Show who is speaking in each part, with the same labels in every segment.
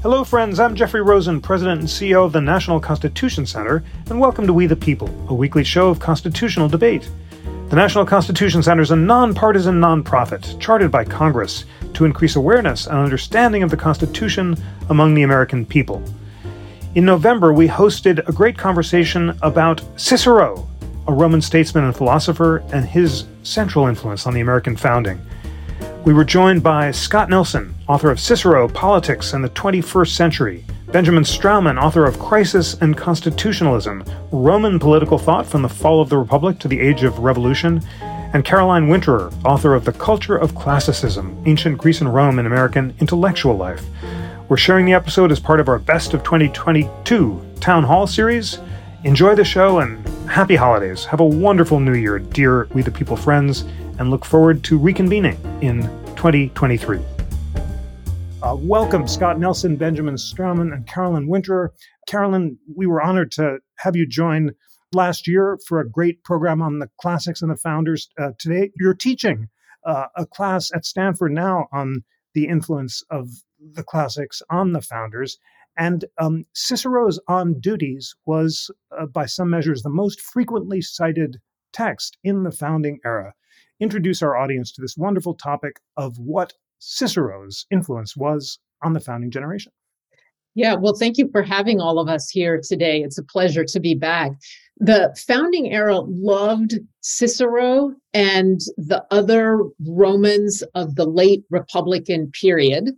Speaker 1: Hello, friends. I'm Jeffrey Rosen, President and CEO of the National Constitution Center, and welcome to We the People, a weekly show of constitutional debate. The National Constitution Center is a nonpartisan nonprofit chartered by Congress to increase awareness and understanding of the Constitution among the American people. In November, we hosted a great conversation about Cicero, a Roman statesman and philosopher, and his central influence on the American founding. We were joined by Scott Nelson, author of Cicero, Politics and the 21st Century, Benjamin Straumann, author of Crisis and Constitutionalism, Roman Political Thought from the Fall of the Republic to the Age of Revolution, and Caroline Winterer, author of The Culture of Classicism, Ancient Greece and Rome in American Intellectual Life. We're sharing the episode as part of our Best of 2022 Town Hall series. Enjoy the show and happy holidays. Have a wonderful new year, dear We the People friends, and look forward to reconvening in 2023. Uh, welcome, Scott Nelson, Benjamin Straumann, and Carolyn Winterer. Carolyn, we were honored to have you join last year for a great program on the classics and the founders. Uh, today, you're teaching uh, a class at Stanford now on the influence of the classics on the founders. And um, Cicero's On Duties was, uh, by some measures, the most frequently cited text in the founding era. Introduce our audience to this wonderful topic of what Cicero's influence was on the founding generation.
Speaker 2: Yeah, well, thank you for having all of us here today. It's a pleasure to be back. The founding era loved Cicero and the other Romans of the late Republican period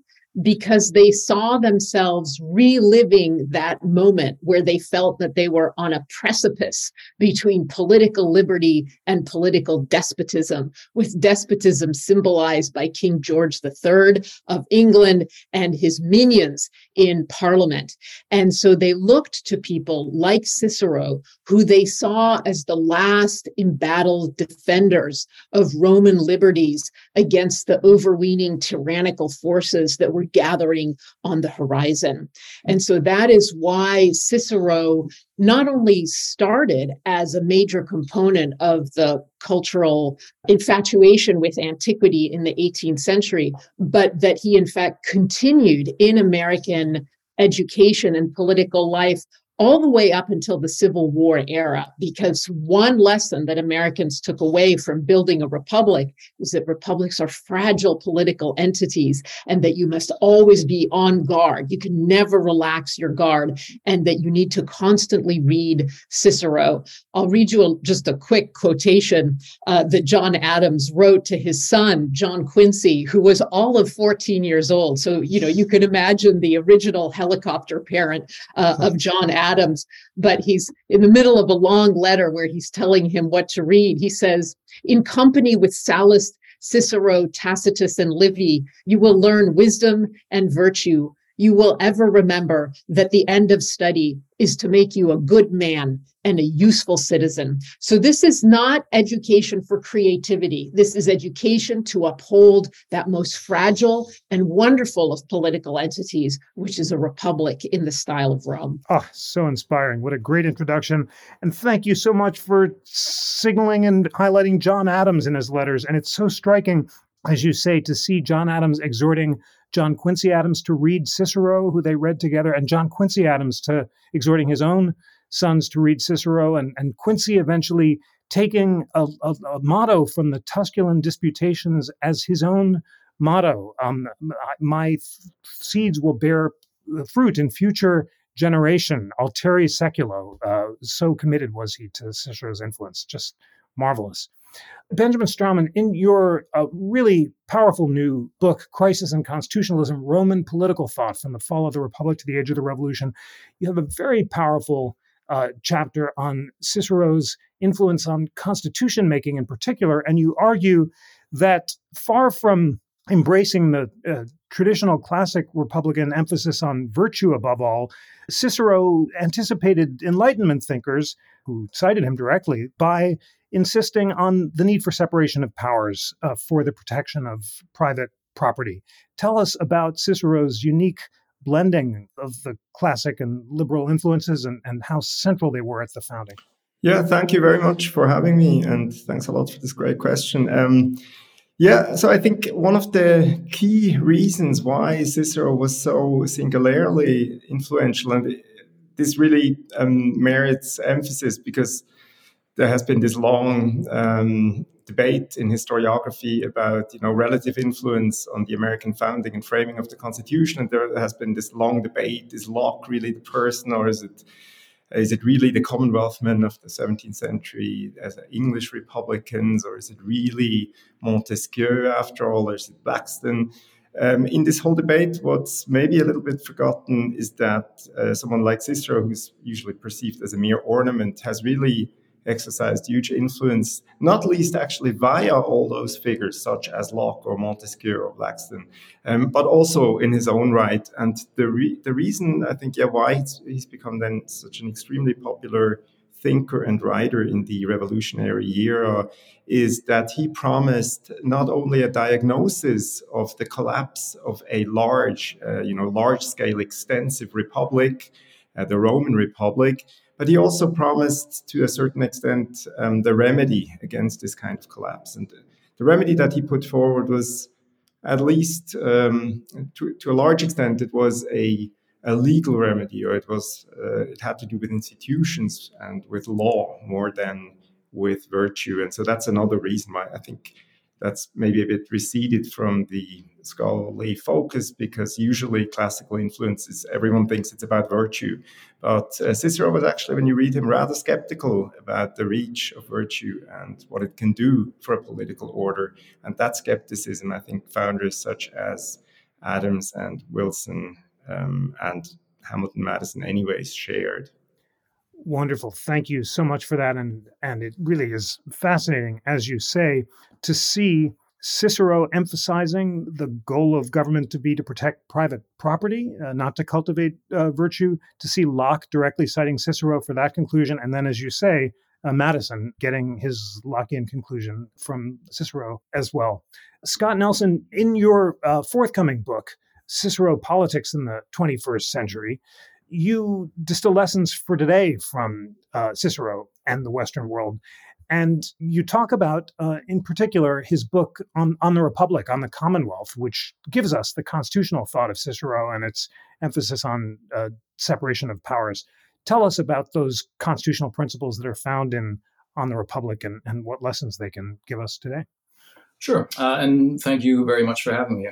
Speaker 2: because they saw themselves reliving that moment where they felt that they were on a precipice between political liberty and political despotism, with despotism symbolized by King George III of England and his minions in parliament. And so they looked to people like Cicero, who they saw as the last embattled defenders of Roman liberties against the overweening tyrannical forces that were were gathering on the horizon. And mm. so that is why Cicero not only started as a major component of the cultural infatuation with antiquity in the 18th century, but that he in fact continued in American education and political life all the way up until the Civil War era, because one lesson that Americans took away from building a republic is that republics are fragile political entities and that you must always be on guard. You can never relax your guard and that you need to constantly read Cicero. I'll read you a, just a quick quotation uh, that John Adams wrote to his son, John Quincy, who was all of 14 years old. So, you know, you can imagine the original helicopter parent uh, of John Adams Adams, but he's in the middle of a long letter where he's telling him what to read. He says, In company with Sallust, Cicero, Tacitus, and Livy, you will learn wisdom and virtue. You will ever remember that the end of study is to make you a good man and a useful citizen. So this is not education for creativity. This is education to uphold that most fragile and wonderful of political entities, which is a republic in the style of Rome.
Speaker 1: Oh, so inspiring. What a great introduction. And thank you so much for signaling and highlighting John Adams in his letters. And it's so striking, as you say, to see John Adams exhorting John Quincy Adams to read Cicero, who they read together, and John Quincy Adams to exhorting his own sons to read Cicero, and, and Quincy eventually taking a, a, a motto from the Tusculan Disputations as his own motto. Um, my seeds will bear fruit in future generation, alteri seculo. Uh, so committed was he to Cicero's influence. Just marvelous. Benjamin Straumann, in your uh, really powerful new book, Crisis and Constitutionalism Roman Political Thought from the Fall of the Republic to the Age of the Revolution, you have a very powerful uh, chapter on Cicero's influence on constitution making in particular. And you argue that far from embracing the uh, traditional classic Republican emphasis on virtue above all, Cicero anticipated Enlightenment thinkers who cited him directly by insisting on the need for separation of powers uh, for the protection of private property. Tell us about Cicero's unique blending of the classic and liberal influences and, and how central they were at the founding.
Speaker 3: Yeah, thank you very much for having me, and thanks a lot for this great question. Um, Yeah, so I think one of the key reasons why Cicero was so singularly influential, and this really um, merits emphasis because there has been this long um, debate in historiography about you know relative influence on the American founding and framing of the Constitution, and there has been this long debate: is Locke really the person, or is it is it really the Commonwealth men of the 17th century as English Republicans, or is it really Montesquieu after all, or is it Blackstone? Um, in this whole debate, what's maybe a little bit forgotten is that uh, someone like Cicero, who's usually perceived as a mere ornament, has really exercised huge influence, not least actually via all those figures such as Locke or Montesquieu or Blackstone, um, but also in his own right. And the re- the reason I think yeah why he's, he's become then such an extremely popular thinker and writer in the revolutionary era is that he promised not only a diagnosis of the collapse of a large, uh, you know, large scale, extensive republic, uh, the Roman Republic, but he also promised, to a certain extent, um, the remedy against this kind of collapse. And the remedy that he put forward was, at least um, to, to, a large extent, it was a, a legal remedy, or it was uh, it had to do with institutions and with law more than with virtue. And so that's another reason why I think that's maybe a bit receded from the scholarly focus because usually classical influences, everyone thinks it's about virtue. But uh, Cicero was actually, when you read him, rather skeptical about the reach of virtue and what it can do for a political order. And that skepticism, I think, founders such as Adams and Wilson um, and Hamilton Madison, anyways, shared.
Speaker 1: Wonderful. Thank you so much for that. And and it really is fascinating, as you say, to see Cicero emphasizing the goal of government to be to protect private property, uh, not to cultivate uh, virtue, to see Locke directly citing Cicero for that conclusion. And then, as you say, uh, Madison getting his Lockean conclusion from Cicero as well. Scott Nelson, in your uh, forthcoming book, Cicero Politics in the 21st Century, you distill lessons for today from uh, Cicero and the Western world. And you talk about, uh, in particular, his book on, on the Republic, on the Commonwealth, which gives us the constitutional thought of Cicero and its emphasis on uh, separation of powers. Tell us about those constitutional principles that are found in On the Republic and, and what lessons they can give us today.
Speaker 4: Sure, uh, and thank you very much for having me.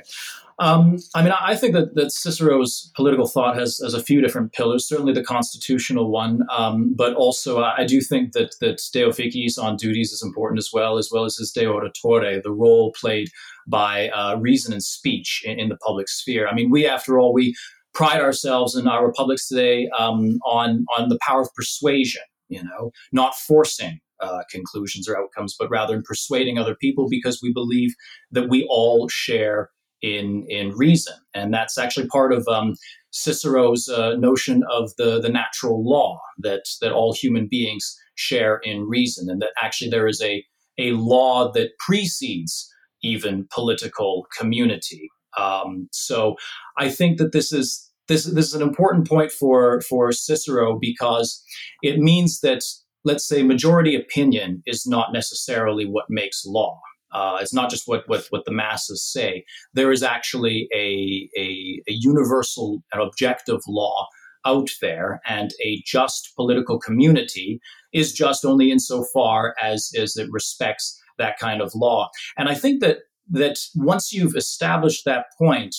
Speaker 4: Um, I mean, I think that, that Cicero's political thought has, has a few different pillars. Certainly, the constitutional one, um, but also I do think that that De Officiis on duties is important as well, as well as his De Oratore, the role played by uh, reason and speech in, in, the public sphere. I mean, we, after all, we pride ourselves in our republics today um, on on the power of persuasion. You know, not forcing uh, conclusions or outcomes, but rather in persuading other people because we believe that we all share in in reason, and that's actually part of um, Cicero's uh, notion of the the natural law that that all human beings share in reason, and that actually there is a a law that precedes even political community. Um, so I think that this is this this is an important point for for Cicero because it means that let's say majority opinion is not necessarily what makes law. Uh, it's not just what, what, what the masses say. There is actually a, a, a universal and objective law out there, and a just political community is just only insofar as, as it respects that kind of law. And I think that that once you've established that point,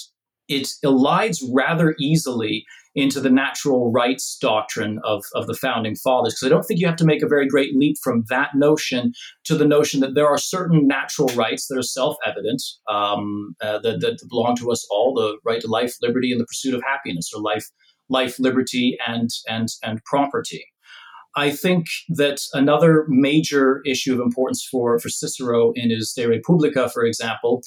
Speaker 4: it elides rather easily into the natural rights doctrine of, of the founding fathers. Because I don't think you have to make a very great leap from that notion to the notion that there are certain natural rights that are self evident, um, uh, that, that belong to us all the right to life, liberty, and the pursuit of happiness, or life, life liberty, and, and, and property. I think that another major issue of importance for, for Cicero in his De Republica, for example,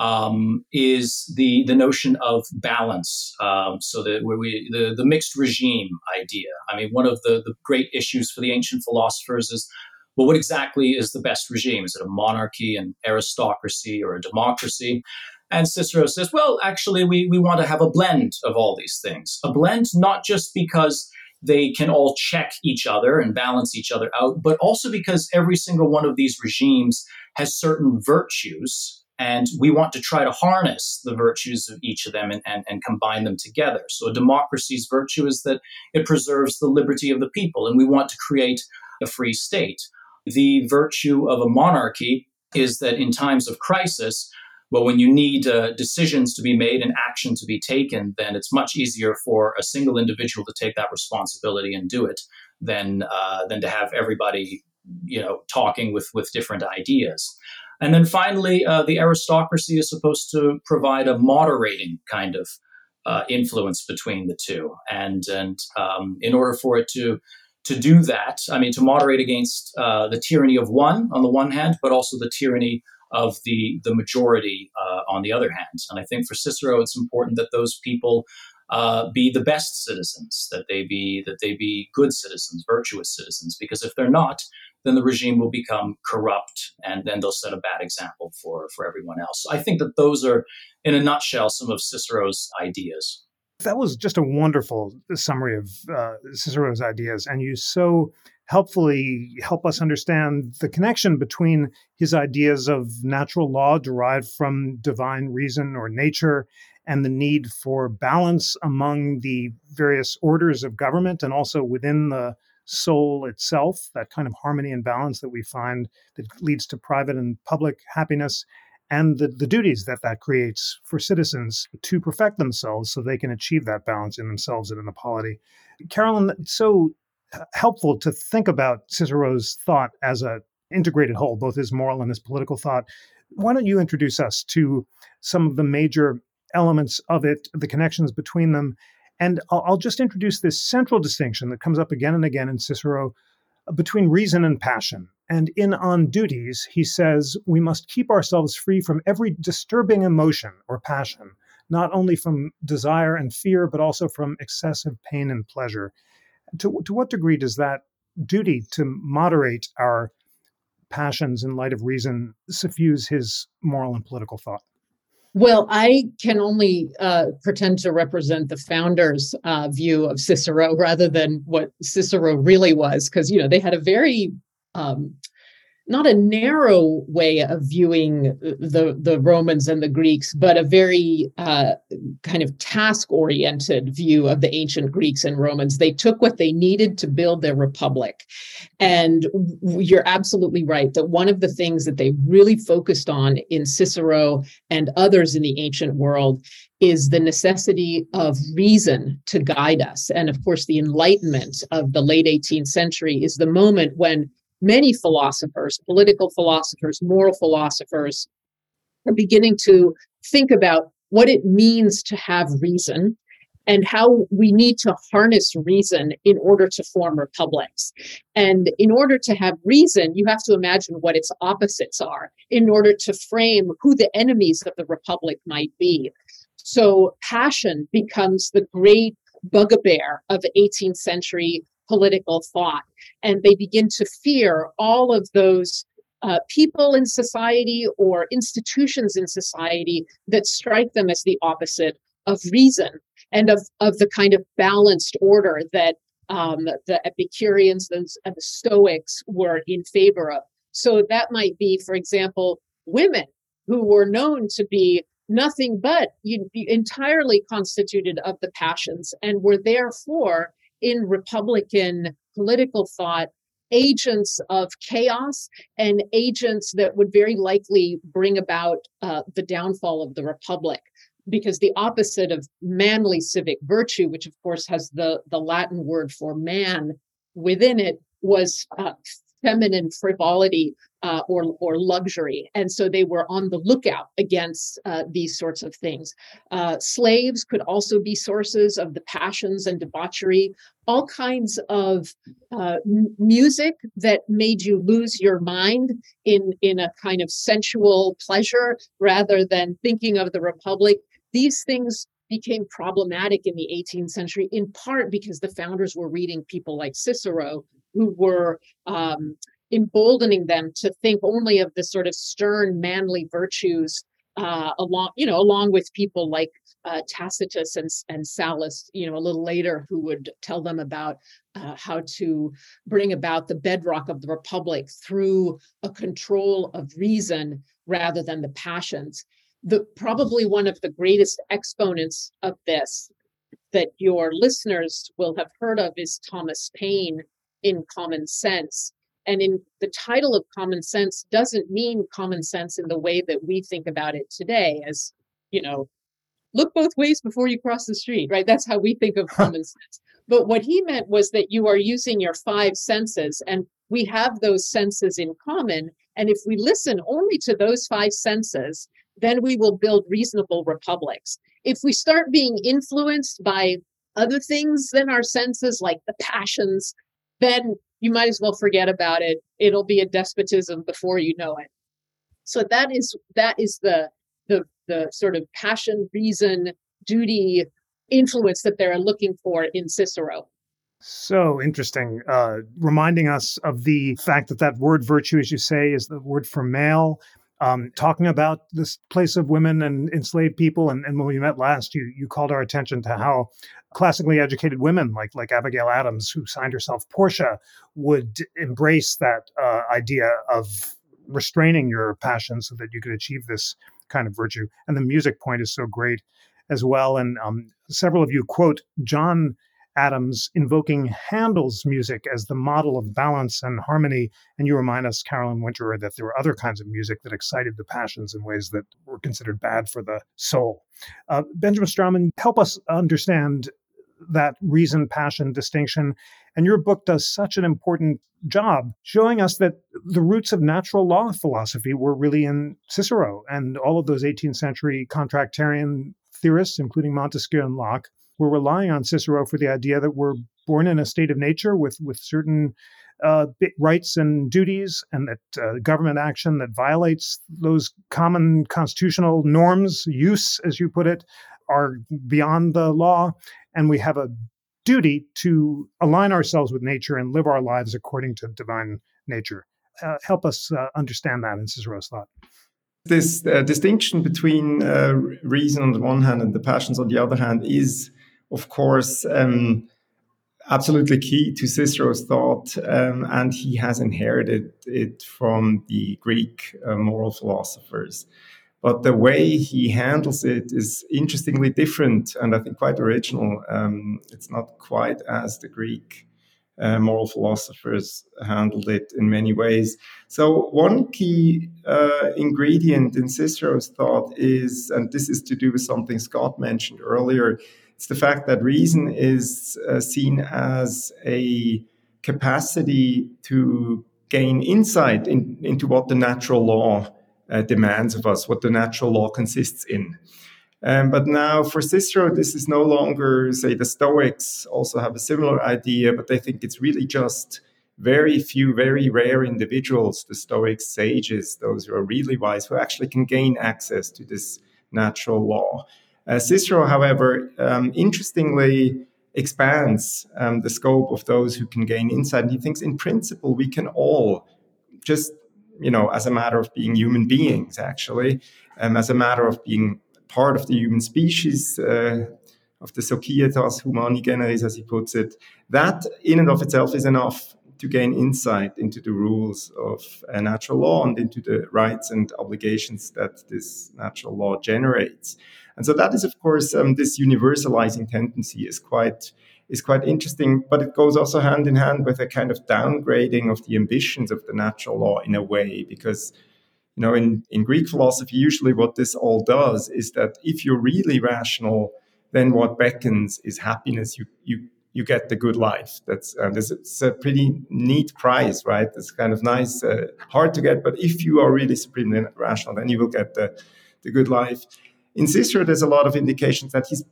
Speaker 4: um, is the the notion of balance. Um, so the where we the the mixed regime idea. I mean, one of the the great issues for the ancient philosophers is. Well, what exactly is the best regime? Is it a monarchy, an aristocracy, or a democracy? And Cicero says, well, actually, we, we want to have a blend of all these things. A blend not just because they can all check each other and balance each other out, but also because every single one of these regimes has certain virtues And we want to try to harness the virtues of each of them and, and, and combine them together. So, a democracy's virtue is that it preserves the liberty of the people, and we want to create a free state. The virtue of a monarchy is that in times of crisis, well, when you need uh, decisions to be made and action to be taken, then it's much easier for a single individual to take that responsibility and do it than uh, than to have everybody, you know, talking with with different ideas. And then finally, uh, the aristocracy is supposed to provide a moderating kind of uh, influence between the two, and and um, in order for it to to do that, I mean, to moderate against uh, the tyranny of one on the one hand, but also the tyranny of the the majority uh, on the other hand. And I think for Cicero, it's important that those people uh, be the best citizens, that they be that they be good citizens, virtuous citizens. Because if they're not, then the regime will become corrupt, and then they'll set a bad example for for everyone else. I think that those are, in a nutshell, some of Cicero's ideas.
Speaker 1: That was just a wonderful summary of uh, Cicero's ideas, and you so helpfully help us understand the connection between his ideas of natural law derived from divine reason or nature and the need for balance among the various orders of government and also within the soul itself, that kind of harmony and balance that we find that leads to private and public happiness, and the, the duties that that creates for citizens to perfect themselves so they can achieve that balance in themselves and in the polity. Carolyn, so helpful to think about Cicero's thought as a integrated whole, both his moral and his political thought. Why don't you introduce us to some of the major elements of it, the connections between them? And I'll, I'll just introduce this central distinction that comes up again and again in Cicero between reason and passion. And in On Duties, he says, we must keep ourselves free from every disturbing emotion or passion, not only from desire and fear, but also from excessive pain and pleasure. To, to what degree does that duty to moderate our passions in light of reason suffuse his moral and political thought?
Speaker 2: Well, I can only uh, pretend to represent the founders' uh, view of Cicero rather than what Cicero really was, because you know they had a very um, not a narrow way of viewing the the Romans and the Greeks, but a very uh, kind of task oriented view of the ancient Greeks and Romans. They took what they needed to build their republic, and you're absolutely right that one of the things that they really focused on in Cicero and others in the ancient world is the necessity of reason to guide us. And of course, the Enlightenment of the late 18th century is the moment when many philosophers, political philosophers, moral philosophers, are beginning to think about what it means to have reason and how we need to harness reason in order to form republics. And in order to have reason, you have to imagine what its opposites are in order to frame who the enemies of the republic might be. So passion becomes the great bugbear of 18th century political thought. And they begin to fear all of those uh, people in society or institutions in society that strike them as the opposite of reason and of, of the kind of balanced order that um, the Epicureans and the Stoics were in favor of. So that might be, for example, women who were known to be nothing but you, entirely constituted of the passions and were therefore in Republican political thought agents of chaos and agents that would very likely bring about uh, the downfall of the republic. Because the opposite of manly civic virtue which of course has the the latin word for man within it was uh, feminine frivolity uh, or or luxury, and so they were on the lookout against uh, these sorts of things. Uh, slaves could also be sources of the passions and debauchery. All kinds of uh, m- music that made you lose your mind in in a kind of sensual pleasure rather than thinking of the republic. These things became problematic in the 18th century, in part because the founders were reading people like Cicero, who were um, emboldening them to think only of the sort of stern manly virtues uh, along you know along with people like uh, Tacitus and, and Sallust you know a little later who would tell them about uh, how to bring about the bedrock of the republic through a control of reason rather than the passions. The probably one of the greatest exponents of this that your listeners will have heard of is Thomas Paine in Common Sense. And in the title of Common Sense doesn't mean common sense in the way that we think about it today, as you know, look both ways before you cross the street, right? That's how we think of common sense. But what he meant was that you are using your five senses, and we have those senses in common. And if we listen only to those five senses, then we will build reasonable republics. If we start being influenced by other things than our senses, like the passions, then you might as well forget about it. It'll be a despotism before you know it. So that is that is the the the sort of passion, reason, duty, influence that they're looking for in Cicero.
Speaker 1: So interesting, uh, reminding us of the fact that that word virtue, as you say, is the word for male. Um, talking about this place of women and enslaved people, and, and when we met last, you you called our attention to how classically educated women like like Abigail Adams, who signed herself Portia, would embrace that uh, idea of restraining your passion so that you could achieve this kind of virtue. And the music point is so great as well. And um, several of you quote John Adams invoking Handel's music as the model of balance and harmony. And you remind us, Carolyn Winterer, that there were other kinds of music that excited the passions in ways that were considered bad for the soul. Uh, Benjamin Straumann, help us understand that reason passion distinction. And your book does such an important job showing us that the roots of natural law philosophy were really in Cicero and all of those 18th century contractarian theorists, including Montesquieu and Locke, were relying on Cicero for the idea that we're born in a state of nature with, with certain uh, rights and duties, and that uh, government action that violates those common constitutional norms, use, as you put it, are beyond the law. And we have a duty to align ourselves with nature and live our lives according to divine nature. Uh, help us uh, understand that in Cicero's thought.
Speaker 3: This uh, distinction between uh, reason on the one hand and the passions on the other hand is of course, um, absolutely key to Cicero's thought, um, and he has inherited it from the Greek uh, moral philosophers. But the way he handles it is interestingly different, and I think quite original. Um, it's not quite as the Greek uh, moral philosophers handled it in many ways. So, one key uh, ingredient in Cicero's thought is, and this is to do with something Scott mentioned earlier, it's the fact that reason is uh, seen as a capacity to gain insight in, into what the natural law uh, demands of us, what the natural law consists in. Um, but now for Cicero, this is no longer, say, the Stoics also have a similar idea, but they think it's really just very few, very rare individuals, the Stoic sages, those who are really wise, who actually can gain access to this natural law. Uh, Cicero, however, um, interestingly expands um, the scope of those who can gain insight. And he thinks, in principle, we can all just, you know, as a matter of being human beings, actually, um, as a matter of being part of the human species, uh, of the societas humani generis, as he puts it, that in and of itself is enough to gain insight into the rules of uh, natural law and into the rights and obligations that this natural law generates. And so that is, of course, um, this universalizing tendency is quite is quite interesting, but it goes also hand in hand with a kind of downgrading of the ambitions of the natural law in a way, because you know, in, in Greek philosophy, usually what this all does is that if you're really rational, then what beckons is happiness. You you you get the good life. That's uh, this, it's a pretty neat prize, right? It's kind of nice, uh, hard to get, but if you are really supremely rational, then you will get the the good life in Cicero, there's a lot of indications that he's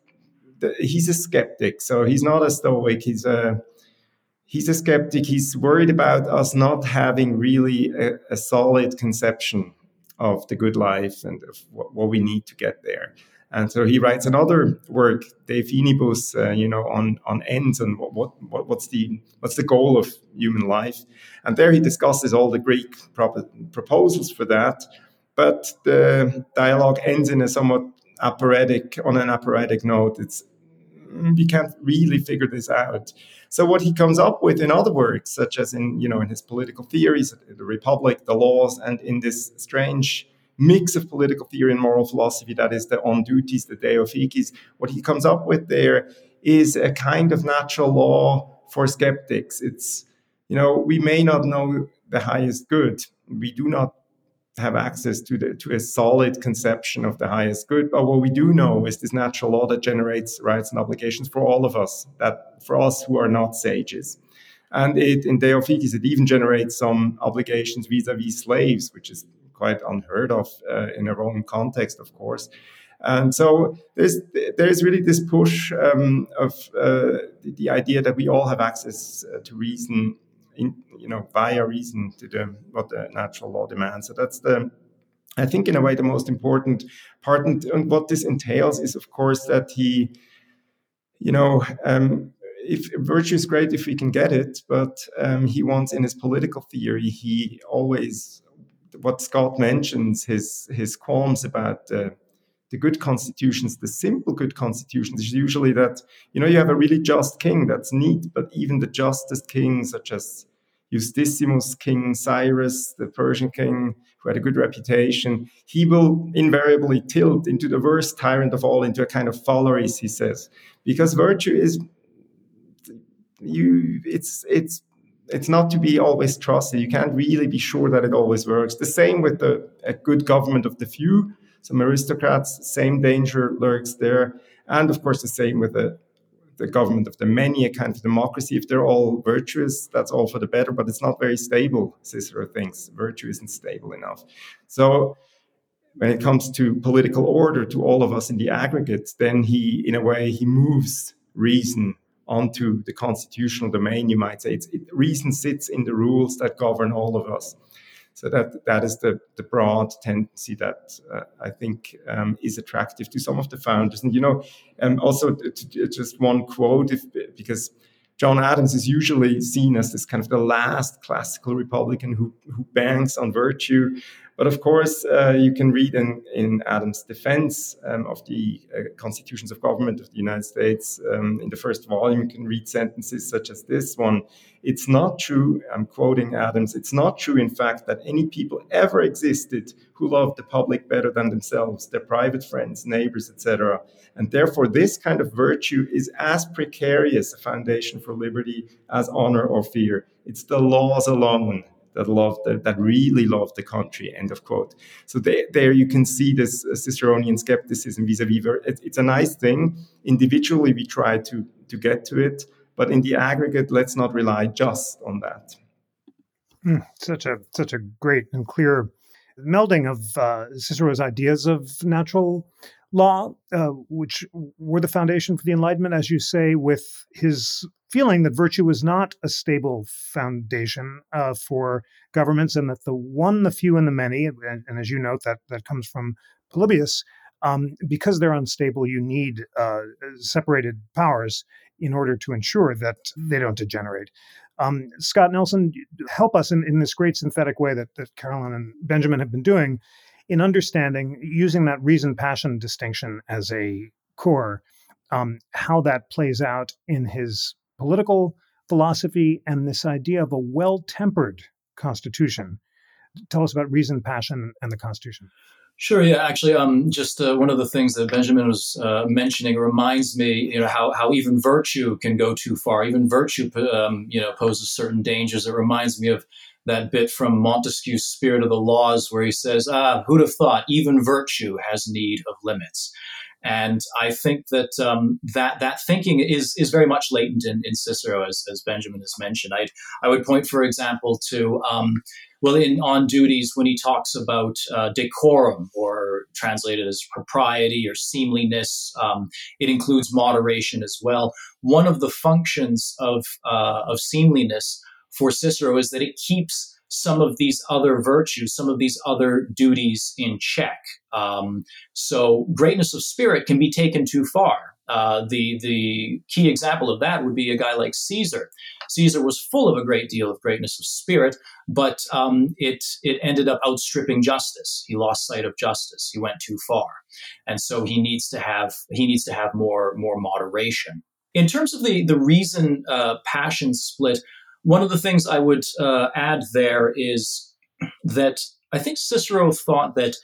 Speaker 3: he's a skeptic. So he's not a Stoic. He's a he's a skeptic. He's worried about us not having really a, a solid conception of the good life and of what, what, we need to get there. And so he writes another work, De Finibus, uh, you know, on on ends and what, what what's the what's the goal of human life. And there he discusses all the Greek prop- proposals for that but the dialogue ends in a somewhat aporetic on an aporetic note. It's mm, we can't really figure this out. So what he comes up with in other works, such as in you know in his political theories, the Republic, the laws, and in this strange mix of political theory and moral philosophy that is the on duties, the De Officiis. What he comes up with there is a kind of natural law for skeptics. It's, you know, we may not know the highest good. We do not have access to the to a solid conception of the highest good. But what we do know is this natural law that generates rights and obligations for all of us, that for us who are not sages. And it in De Officiis, it even generates some obligations vis-a-vis slaves, which is quite unheard of uh, in a Roman context, of course. And so there's there's really this push um, of uh, the, the, idea that we all have access uh, to reason, in, you know, via reason to the what the natural law demands. So that's the I think in a way the most important part. And, what this entails is, of course, that he, you know, um, if virtue is great if we can get it, but um, he wants in his political theory he always what Scott mentions his his qualms about uh, the good constitutions, the simple good constitutions, is usually that you know you have a really just king that's neat, but even the justest king, such as Justissimus, King Cyrus, the Persian king who had a good reputation, he will invariably tilt into the worst tyrant of all, into a kind of Phalaris, he says, because virtue is you it's it's it's not to be always trusted. You can't really be sure that it always works. The same with the a good government of the few. Some aristocrats, same danger lurks there. And of course, the same with the, the government of the many, a kind of democracy. If they're all virtuous, that's all for the better, but it's not very stable, Cicero thinks. Virtue isn't stable enough. So when it comes to political order to all of us in the aggregate, then he, in a way, he moves reason onto the constitutional domain, you might say. It, reason sits in the rules that govern all of us. So that that is the, the broad tendency that uh, I think um, is attractive to some of the founders. And you know, um, also just one quote, if, because John Adams is usually seen as this kind of the last classical Republican who, who banks on virtue. But of course, uh, you can read in, in Adams' defense um, of the uh, constitutions of government of the United States um, in the first volume, you can read sentences such as this one. It's not true, I'm quoting Adams, it's not true, in fact, that any people ever existed who loved the public better than themselves, their private friends, neighbors, etc. And therefore, this kind of virtue is as precarious a foundation for liberty as honor or fear. It's the laws alone that love that, that really love the country end of quote. So they, there you can see this uh, ciceronian skepticism vis-a-vis it, it's a nice thing. Individually we try to to get to it but in the aggregate let's not rely just on that.
Speaker 1: Mm, such a such a great and clear melding of uh, cicero's ideas of natural law, uh, which were the foundation for the Enlightenment, as you say, with his feeling that virtue was not a stable foundation uh, for governments, and that the one, the few, and the many, and, and as you note, that that comes from Polybius, um, because they're unstable, you need uh, separated powers in order to ensure that they don't degenerate. Um, Scott Nelson, help us in, in this great synthetic way that, that Carolyn and Benjamin have been doing in understanding using that reason passion distinction as a core, um, how that plays out in his political philosophy and this idea of a well tempered constitution. Tell us about reason, passion, and the Constitution.
Speaker 4: Sure. Yeah. Actually, um, just uh, one of the things that Benjamin was uh, mentioning reminds me, you know, how how even virtue can go too far. Even virtue, um, you know, poses certain dangers. It reminds me of that bit from Montesquieu's Spirit of the Laws, where he says, "Ah, who'd have thought? Even virtue has need of limits." And I think that um, that that thinking is is very much latent in, in Cicero, as, as Benjamin has mentioned. I I would point, for example, to um, well, in on duties when he talks about uh, decorum, or translated as propriety or seemliness, um, it includes moderation as well. One of the functions of uh, of seemliness for Cicero is that it keeps some of these other virtues, some of these other duties in check. Um, so greatness of spirit can be taken too far. Uh, the the key example of that would be a guy like Caesar. Caesar was full of a great deal of greatness of spirit, but um, it it ended up outstripping justice. He lost sight of justice. He went too far, and so he needs to have he needs to have more more moderation. In terms of the the reason uh, passion split, one of the things I would uh, add there is that I think Cicero thought that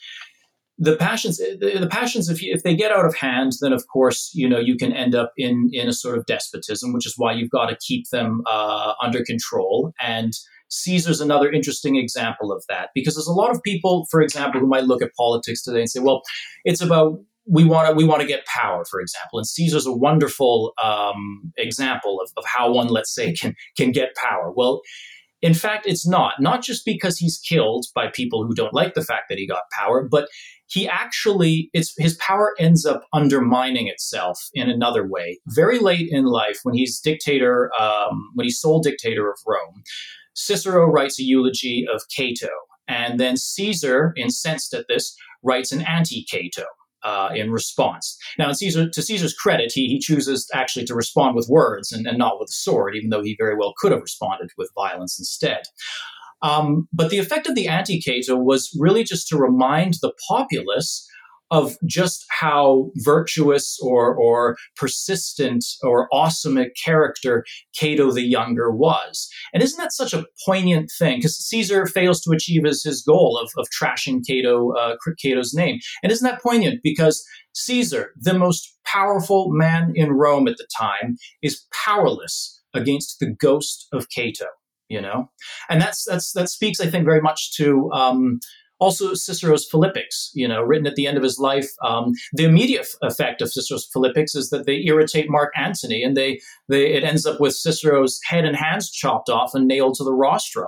Speaker 4: the passions the, the passions if, you, if they get out of hand then of course you know you can end up in in a sort of despotism which is why you've got to keep them uh, under control. And caesar's another interesting example of that because there's a lot of people for example who might look at politics today and say well it's about we want to we want to get power for example and caesar's a wonderful um, example of, of how one let's say can can get power well in fact, it's not. Not just because he's killed by people who don't like the fact that he got power, but he actually it's his power ends up undermining itself in another way. Very late in life, when he's dictator, um, when he's sole dictator of Rome, Cicero writes a eulogy of Cato, and then Caesar, incensed at this, writes an anti-Cato uh, in response. Now, Caesar, to Caesar's credit, he, he chooses actually to respond with words and, and not with a sword, even though he very well could have responded with violence instead. Um, but the effect of the anti Cato was really just to remind the populace of just how virtuous or, or persistent or awesome a character Cato the Younger was. And isn't that such a poignant thing? Because Caesar fails to achieve his, his goal of, of trashing Cato, uh, Cato's name. And isn't that poignant? Because Caesar, the most powerful man in Rome at the time, is powerless against the ghost of Cato you know and that's that's that speaks i think very much to um, also Cicero's Philippics, you know, written at the end of his life. Um, the immediate effect of Cicero's Philippics is that they irritate Mark Antony, and they, they it ends up with Cicero's head and hands chopped off and nailed to the rostra.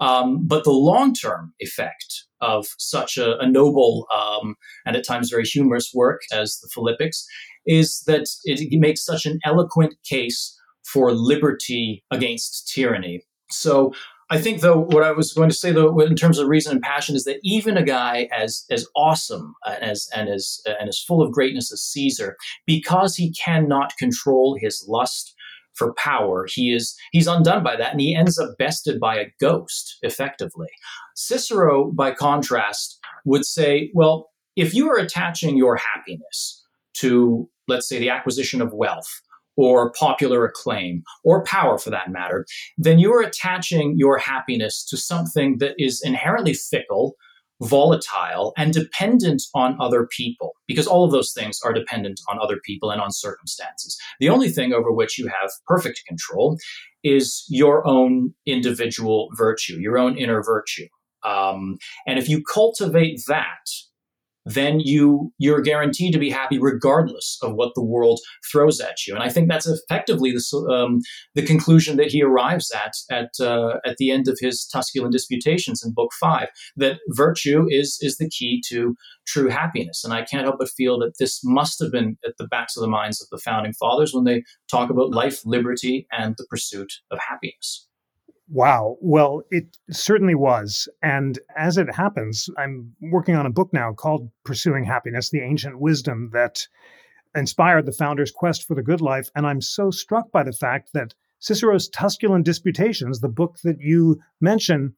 Speaker 4: Um, but the long term effect of such a, a noble um, and at times very humorous work as the Philippics is that it, it makes such an eloquent case for liberty against tyranny. So I think though what I was going to say though in terms of reason and passion is that even a guy as as awesome uh, as and as uh, and as full of greatness as Caesar, because he cannot control his lust for power, he is he's undone by that and he ends up bested by a ghost effectively. Cicero, by contrast, would say, well, if you are attaching your happiness to, let's say, the acquisition of wealth or popular acclaim or power for that matter, then you're attaching your happiness to something that is inherently fickle, volatile, and dependent on other people, because all of those things are dependent on other people and on circumstances. The only thing over which you have perfect control is your own individual virtue, your own inner virtue. Um, and if you cultivate that, then you you're guaranteed to be happy regardless of what the world throws at you. And I think that's effectively the um, the conclusion that he arrives at at uh, at the end of his Tusculan Disputations in Book Five. That virtue is is the key to true happiness. And I can't help but feel that this must have been at the backs of the minds of the founding fathers when they talk about life, liberty, and the pursuit of happiness.
Speaker 1: Wow. Well, it certainly was. And as it happens, I'm working on a book now called Pursuing Happiness The Ancient Wisdom that inspired the founder's quest for the good life. And I'm so struck by the fact that Cicero's Tusculan Disputations, the book that you mention,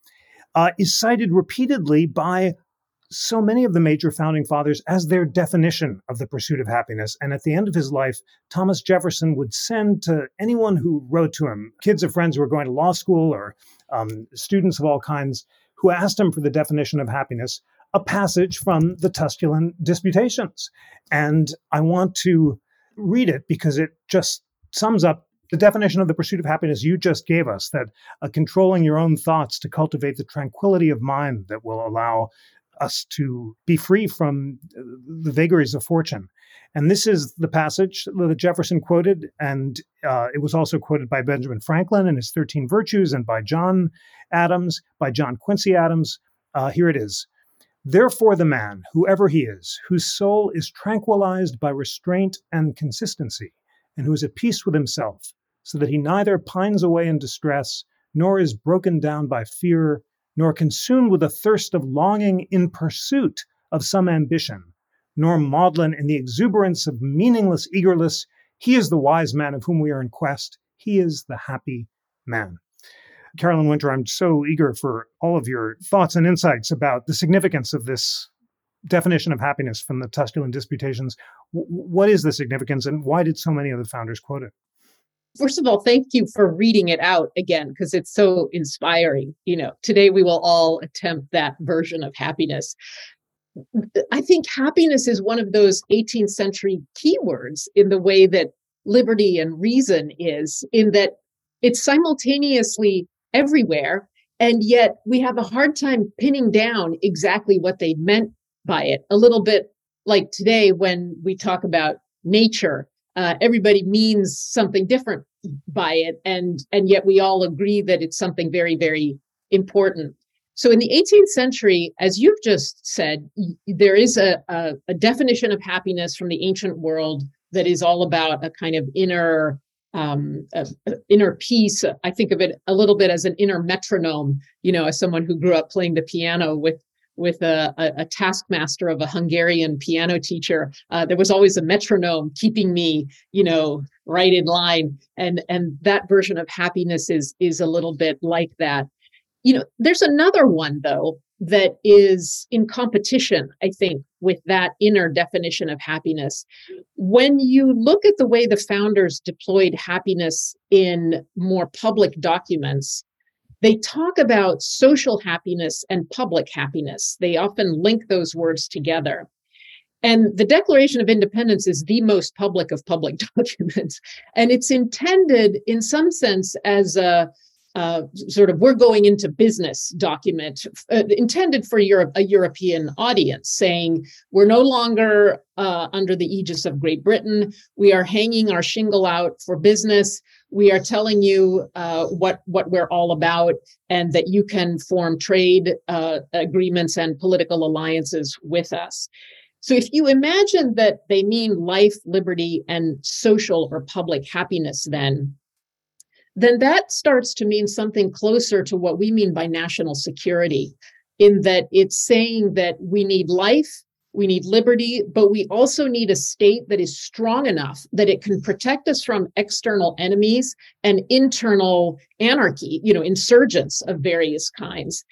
Speaker 1: uh, is cited repeatedly by so many of the major founding fathers as their definition of the pursuit of happiness. And at the end of his life, Thomas Jefferson would send to anyone who wrote to him, kids of friends who were going to law school or um, students of all kinds, who asked him for the definition of happiness, a passage from the Tusculan Disputations. And I want to read it because it just sums up the definition of the pursuit of happiness you just gave us that uh, controlling your own thoughts to cultivate the tranquility of mind that will allow us to be free from the vagaries of fortune. And this is the passage that Jefferson quoted, and uh, it was also quoted by Benjamin Franklin in his 13 Virtues and by John Adams, by John Quincy Adams. Uh, here it is. Therefore, the man, whoever he is, whose soul is tranquilized by restraint and consistency, and who is at peace with himself, so that he neither pines away in distress, nor is broken down by fear, nor consumed with a thirst of longing in pursuit of some ambition, nor maudlin in the exuberance of meaningless eagerness. He is the wise man of whom we are in quest. He is the happy man. Carolyn Winterer, I'm so eager for all of your thoughts and insights about the significance of this definition of happiness from the Tusculan Disputations. W- what is the significance and why did so many of the founders quote it?
Speaker 2: First of all, thank you for reading it out again because it's so inspiring. You know, today we will all attempt that version of happiness. I think happiness is one of those 18th century keywords in the way that liberty and reason is, in that it's simultaneously everywhere. And yet we have a hard time pinning down exactly what they meant by it. A little bit like today when we talk about nature uh, everybody means something different by it and and yet we all agree that it's something very very important so in the 18th century as you've just said there is a, a, a definition of happiness from the ancient world that is all about a kind of inner um, a, a inner peace. I think of it a little bit as an inner metronome. You know, as someone who grew up playing the piano with with a, a, a, taskmaster of a Hungarian piano teacher. Uh, there was always a metronome keeping me, you know, right in line. And and that version of happiness is is a little bit like that. You know, there's another one though that is in competition, I think, with that inner definition of happiness. When you look at the way the founders deployed happiness in more public documents, they talk about social happiness and public happiness. They often link those words together. And the Declaration of Independence is the most public of public documents. And it's intended, in some sense, as a uh, sort of we're going into business document uh, intended for Europe, a European audience, saying we're no longer uh, under the aegis of Great Britain. We are hanging our shingle out for business. We are telling you uh, what what we're all about, and that you can form trade uh, agreements and political alliances with us. So if you imagine that they mean life, liberty, and social or public happiness, then then that starts to mean something closer to what we mean by national security, in that it's saying that we need life, we need liberty, but we also need a state that is strong enough that it can protect us from external enemies and internal anarchy, you know, insurgents of various kinds.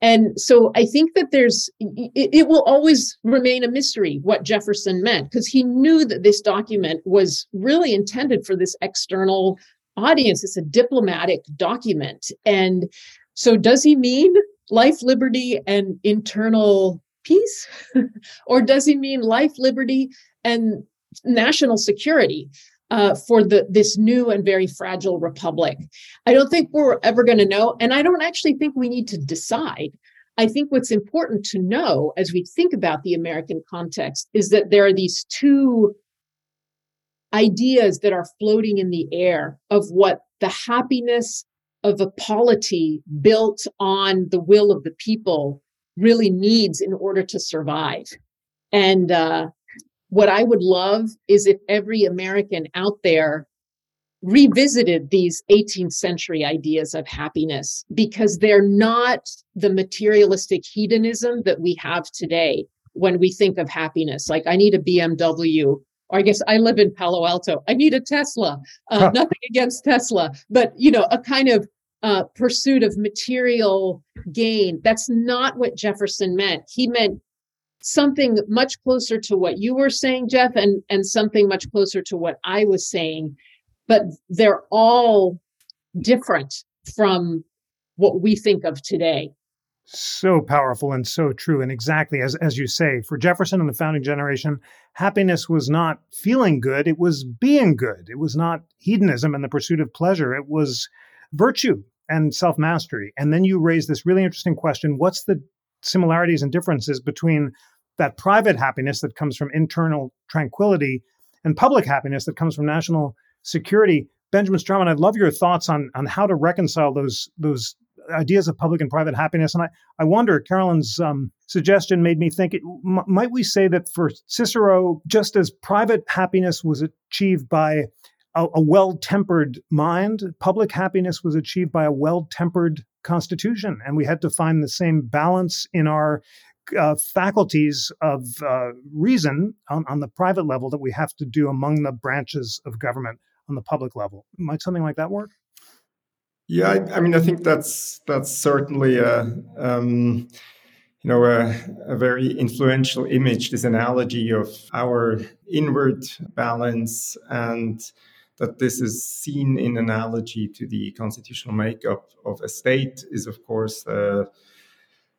Speaker 2: And so I think that there's, it, it will always remain a mystery what Jefferson meant, because he knew that this document was really intended for this external audience. It's a diplomatic document. And so, does he mean life, liberty, and internal peace? or does he mean life, liberty, and national security? Uh, for the this new and very fragile republic. I don't think we're ever going to know, and I don't actually think we need to decide. I think what's important to know as we think about the American context is that there are these two ideas that are floating in the air of what the happiness of a polity built on the will of the people really needs in order to survive. And uh, what I would love is if every American out there revisited these 18th century ideas of happiness because they're not the materialistic hedonism that we have today when we think of happiness. Like, I need a BMW or I guess I live in Palo Alto. I need a Tesla. Uh, huh. Nothing against Tesla, but you know, a kind of uh, pursuit of material gain. That's not what Jefferson meant. He meant something much closer to what you were saying, Jeff, and and something much closer to what I was saying. But they're all different from what we think of today
Speaker 1: so powerful and so true and exactly as as you say for jefferson and the founding generation happiness was not feeling good it was being good it was not hedonism and the pursuit of pleasure it was virtue and self-mastery and then you raise this really interesting question what's the similarities and differences between that private happiness that comes from internal tranquility and public happiness that comes from national security benjamin Straumann, i'd love your thoughts on on how to reconcile those those ideas of public and private happiness. And I, I wonder, Carolyn's um, suggestion made me think, it, m- might we say that for Cicero, just as private happiness was achieved by a, a well tempered mind, public happiness was achieved by a well tempered constitution. And we had to find the same balance in our uh, faculties of uh, reason on, on the private level that we have to do among the branches of government on the public level. Might something like that work?
Speaker 3: Yeah, I, I, mean, I think that's that's certainly a um, you know a, a, very influential image. This analogy of our inward balance and that this is seen in analogy to the constitutional makeup of a state is, of course, uh,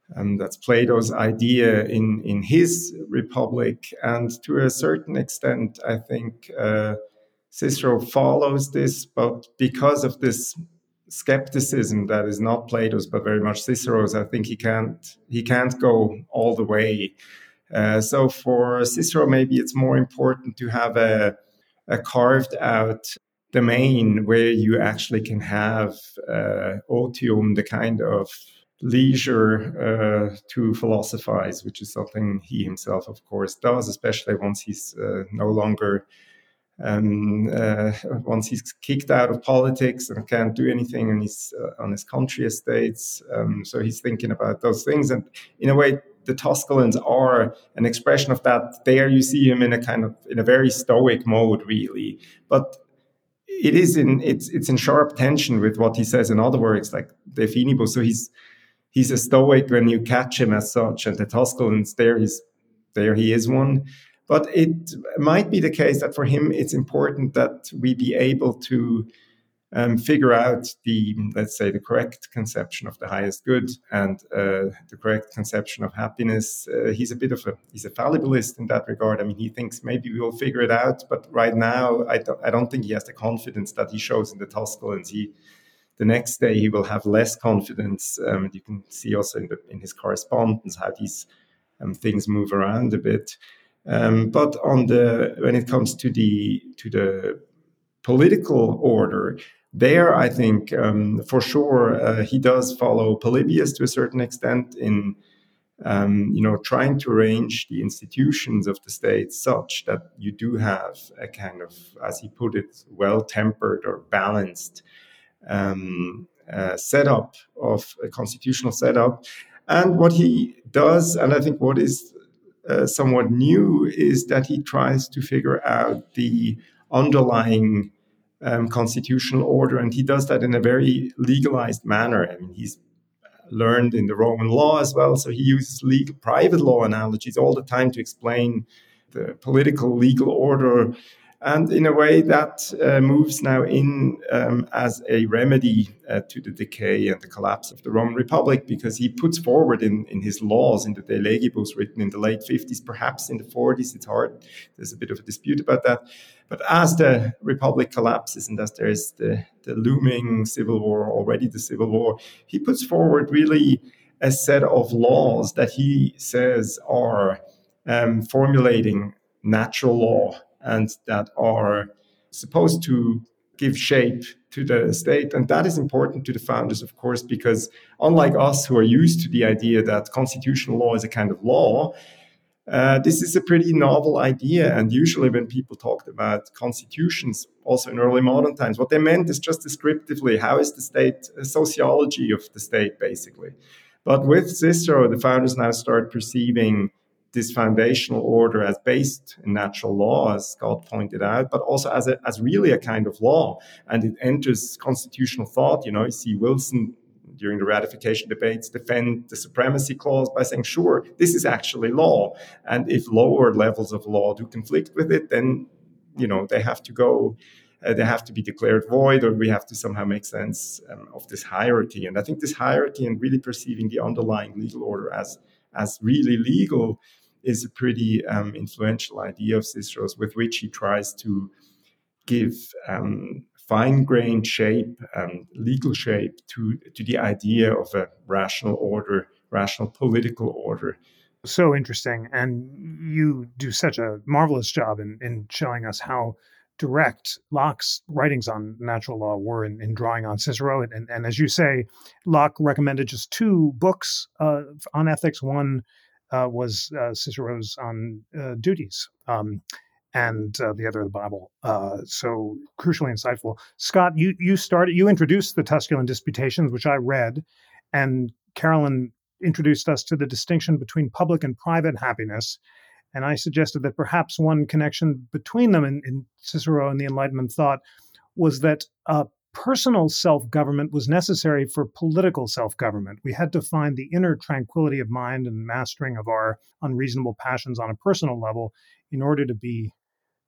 Speaker 3: and that's Plato's idea in, in his Republic. And to a certain extent, I think uh, Cicero follows this, but because of this skepticism that is not Plato's but very much Cicero's, I think he can't he can't go all the way. Uh, so for Cicero, maybe it's more important to have a, a carved out domain where you actually can have uh, otium, the kind of leisure uh, to philosophize, which is something he himself, of course, does, especially once he's uh, no longer. Um, uh, once he's kicked out of politics and can't do anything and he's uh, on his country estates, um, so he's thinking about those things. And in a way, the Tusculans are an expression of that. There, you see him in a kind of in a very stoic mode, really. But it is in it's it's in sharp tension with what he says in other works, like De Finibus. So he's he's a stoic when you catch him as such, and the Tusculans there he's there he is one. But it might be the case that for him it's important that we be able to um, figure out the let's say the correct conception of the highest good and uh, the correct conception of happiness. Uh, he's a bit of a he's a fallibilist in that regard. I mean, he thinks maybe we will figure it out, but right now I don't, I don't think he has the confidence that he shows in the Tusculans. He the next day he will have less confidence. Um, you can see also in, the, in his correspondence how these um, things move around a bit. Um, but on the when it comes to the to the political order, there I think um, for sure uh, he does follow Polybius to a certain extent in um, you know trying to arrange the institutions of the state such that you do have a kind of, as he put it, well tempered or balanced um, uh, setup of a constitutional setup. And what he does, and I think what is uh, somewhat new, is that he tries to figure out the underlying um, constitutional order, and he does that in a very legalized manner. I mean, he's learned in the Roman law as well, so he uses legal private law analogies all the time to explain the political legal order and in a way, that uh, moves now in um, as a remedy uh, to the decay and the collapse of the Roman Republic, because he puts forward in, in his laws, in the De Legibus written in the late 50s, perhaps in the 40s, it's hard, there's a bit of a dispute about that. But as the Republic collapses and as there's the, the looming civil war, already the civil war, he puts forward really a set of laws that he says are um, formulating natural law and that are supposed to give shape to the state. And that is important to the founders, of course, because unlike us who are used to the idea that constitutional law is a kind of law, uh, this is a pretty novel idea. And usually, when people talked about constitutions, also in early modern times, what they meant is just descriptively how is the state, a sociology of the state, basically. But with Cicero, the founders now start perceiving this foundational order as based in natural law, as Scott pointed out, but also as, a, as really a kind of law. And it enters constitutional thought. You know, you see Wilson during the ratification debates defend the supremacy clause by saying, sure, this is actually law. And if lower levels of law do conflict with it, then, you know, they have to go. Uh, they have to be declared void, or we have to somehow make sense um, of this hierarchy. And I think this hierarchy and really perceiving the underlying legal order as as really legal is a pretty um, influential idea of Cicero's, with which he tries to give um, fine-grained shape and legal shape to to the idea of a rational order, rational political order.
Speaker 1: So interesting, and you do such a marvelous job in in showing us how direct Locke's writings on natural law were in, in drawing on Cicero. And, and, and, as you say, Locke recommended just two books uh, on ethics. One uh, was uh, Cicero's on uh, duties, um, and uh, the other of the Bible. Uh, so crucially insightful. Scott, you you started you introduced the Tusculan Disputations, which I read, and Carolyn introduced us to the distinction between public and private happiness. And I suggested that perhaps one connection between them in, in Cicero and the Enlightenment thought was that uh, personal self government was necessary for political self government. We had to find the inner tranquility of mind and mastering of our unreasonable passions on a personal level in order to be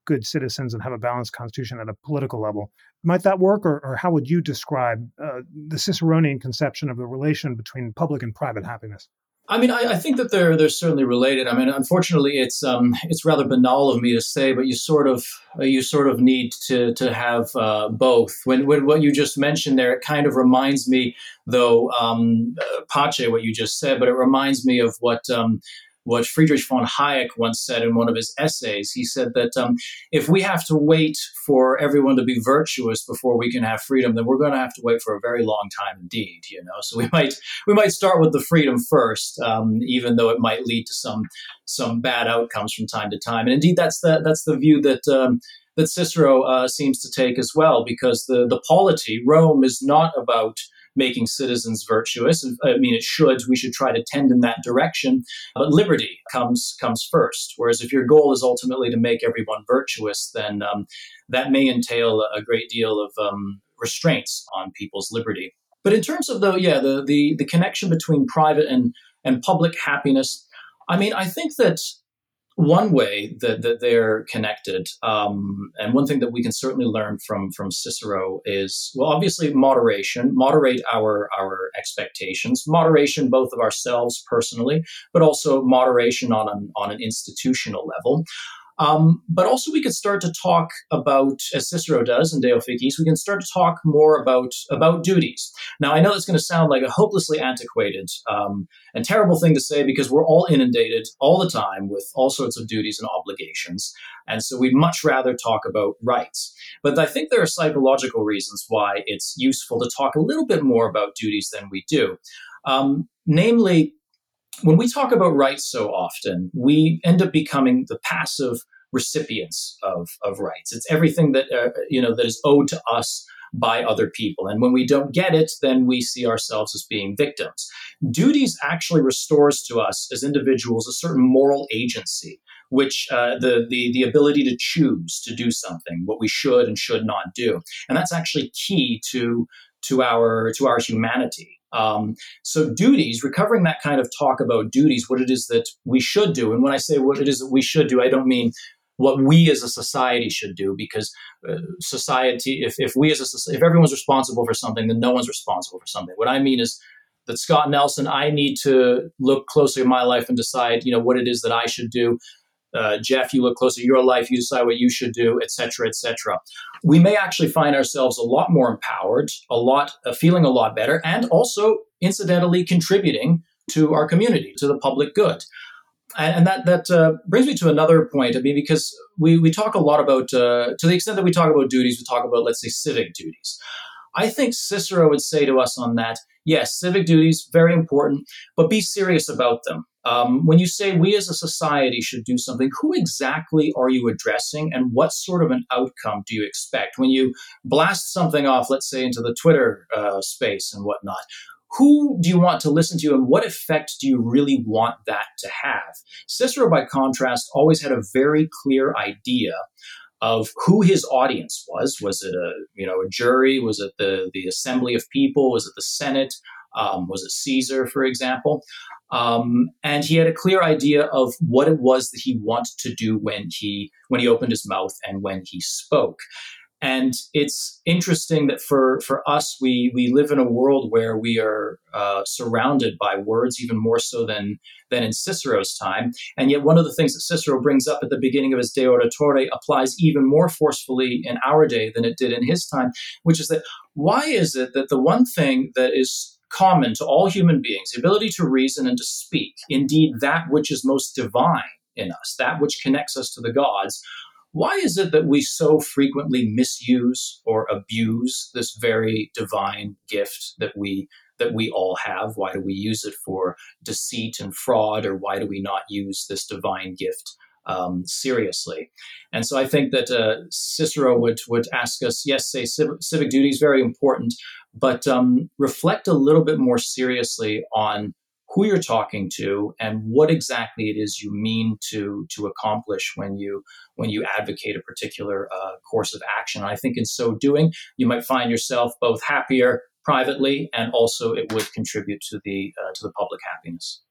Speaker 1: good citizens and have a balanced constitution at a political level. Might that work, or, or how would you describe uh, the Ciceronian conception of the relation between public and private happiness?
Speaker 4: I mean, I, I, think that they're they're certainly related. I mean, unfortunately, it's um, it's rather banal of me to say, but you sort of uh, you sort of need to to have uh, both. When when what you just mentioned there, it kind of reminds me, though, um, uh, Pace, what you just said, but it reminds me of what um, what Friedrich von Hayek once said in one of his essays. He said that um, if we have to wait for everyone to be virtuous before we can have freedom, then we're going to have to wait for a very long time indeed. You know, so we might we might start with the freedom first, um, even though it might lead to some some bad outcomes from time to time. And indeed, that's the that's the view that. Um, that Cicero uh, seems to take as well, because the the polity Rome is not about making citizens virtuous. I mean, it should. We should try to tend in that direction. But liberty comes comes first. Whereas if your goal is ultimately to make everyone virtuous, then um, that may entail a great deal of um, restraints on people's liberty. But in terms of the yeah the the, the connection between private and and public happiness, I mean, I think that one way that, that they're connected, um, and one thing that we can certainly learn from from Cicero is well, obviously moderation, moderate our our expectations, moderation both of ourselves personally, but also moderation on an on an institutional level. Um, but also, we could start to talk about, as Cicero does in De Officiis, we can start to talk more about about duties. Now, I know that's going to sound like a hopelessly antiquated um, and terrible thing to say because we're all inundated all the time with all sorts of duties and obligations, and so we'd much rather talk about rights. But I think there are psychological reasons why it's useful to talk a little bit more about duties than we do. Um, namely, when we talk about rights so often, we end up becoming the passive recipients of, of rights. It's everything that uh, you know that is owed to us by other people. And when we don't get it, then we see ourselves as being victims. Duties actually restores to us as individuals a certain moral agency, which uh, the, the the ability to choose to do something, what we should and should not do, and that's actually key to to our to our humanity. Um, so duties, recovering that kind of talk about duties, what it is that we should do, and when I say what it is that we should do, I don't mean what we as a society should do because uh, society if, if we as a if everyone's responsible for something then no one's responsible for something. What i mean is that scott nelson i need to look closely at my life and decide you know what it is that i should do uh, Jeff, you look closer at your life, you decide what you should do, etc., etc. We may actually find ourselves a lot more empowered, a lot uh, feeling a lot better, and also incidentally contributing to our community, to the public good. And, and that that uh, brings me to another point. I mean, because we we talk a lot about, uh, to the extent that we talk about duties, we talk about let's say civic duties. I think Cicero would say to us on that, yes, civic duties very important, but be serious about them. Um, when you say we as a society should do something, who exactly are you addressing and what sort of an outcome do you expect? When you blast something off, let's say into the Twitter uh, space and whatnot, who do you want to listen to and what effect do you really want that to have? Cicero, by contrast, always had a very clear idea of who his audience was. Was it a you know a jury? Was it the the assembly of people? Was it the Senate? Um, was it Caesar, for example? Um, and he had a clear idea of what it was that he wanted to do when he when he opened his mouth and when he spoke. And it's interesting that for for us, we we live in a world where we are uh, surrounded by words even more so than than in Cicero's time. And yet, one of the things that Cicero brings up at the beginning of his De Oratore applies even more forcefully in our day than it did in his time, which is that why is it that the one thing that is common to all human beings the ability to reason and to speak, indeed, that which is most divine in us, that which connects us to the gods. Why is it that we so frequently misuse or abuse this very divine gift that we that we all have? Why do we use it for deceit and fraud, or why do we not use this divine gift um, seriously. And so I think that uh, Cicero would would ask us, yes, say civic, civic duty is very important, but um, reflect a little bit more seriously on who you're talking to and what exactly it is you mean to to accomplish when you when you advocate a particular uh, course of action. And I think in so doing, you might find yourself both happier privately and also it would contribute to the uh, to the public happiness.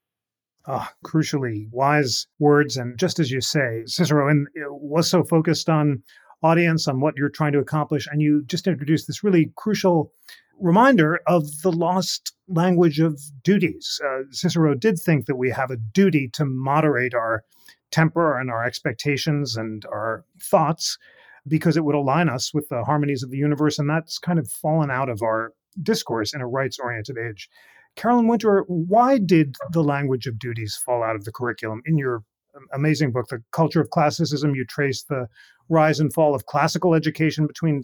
Speaker 1: Oh, crucially wise words. And just as you say, Cicero and was so focused on audience, on what you're trying to accomplish. And you just introduced this really crucial reminder of the lost language of duties. Uh, Cicero did think that we have a duty to moderate our temper and our expectations and our thoughts because it would align us with the harmonies of the universe. And that's kind of fallen out of our discourse in a rights oriented age. Carolyn Winterer, why did the language of duties fall out of the curriculum? In your amazing book, The Culture of Classicism, you trace the rise and fall of classical education between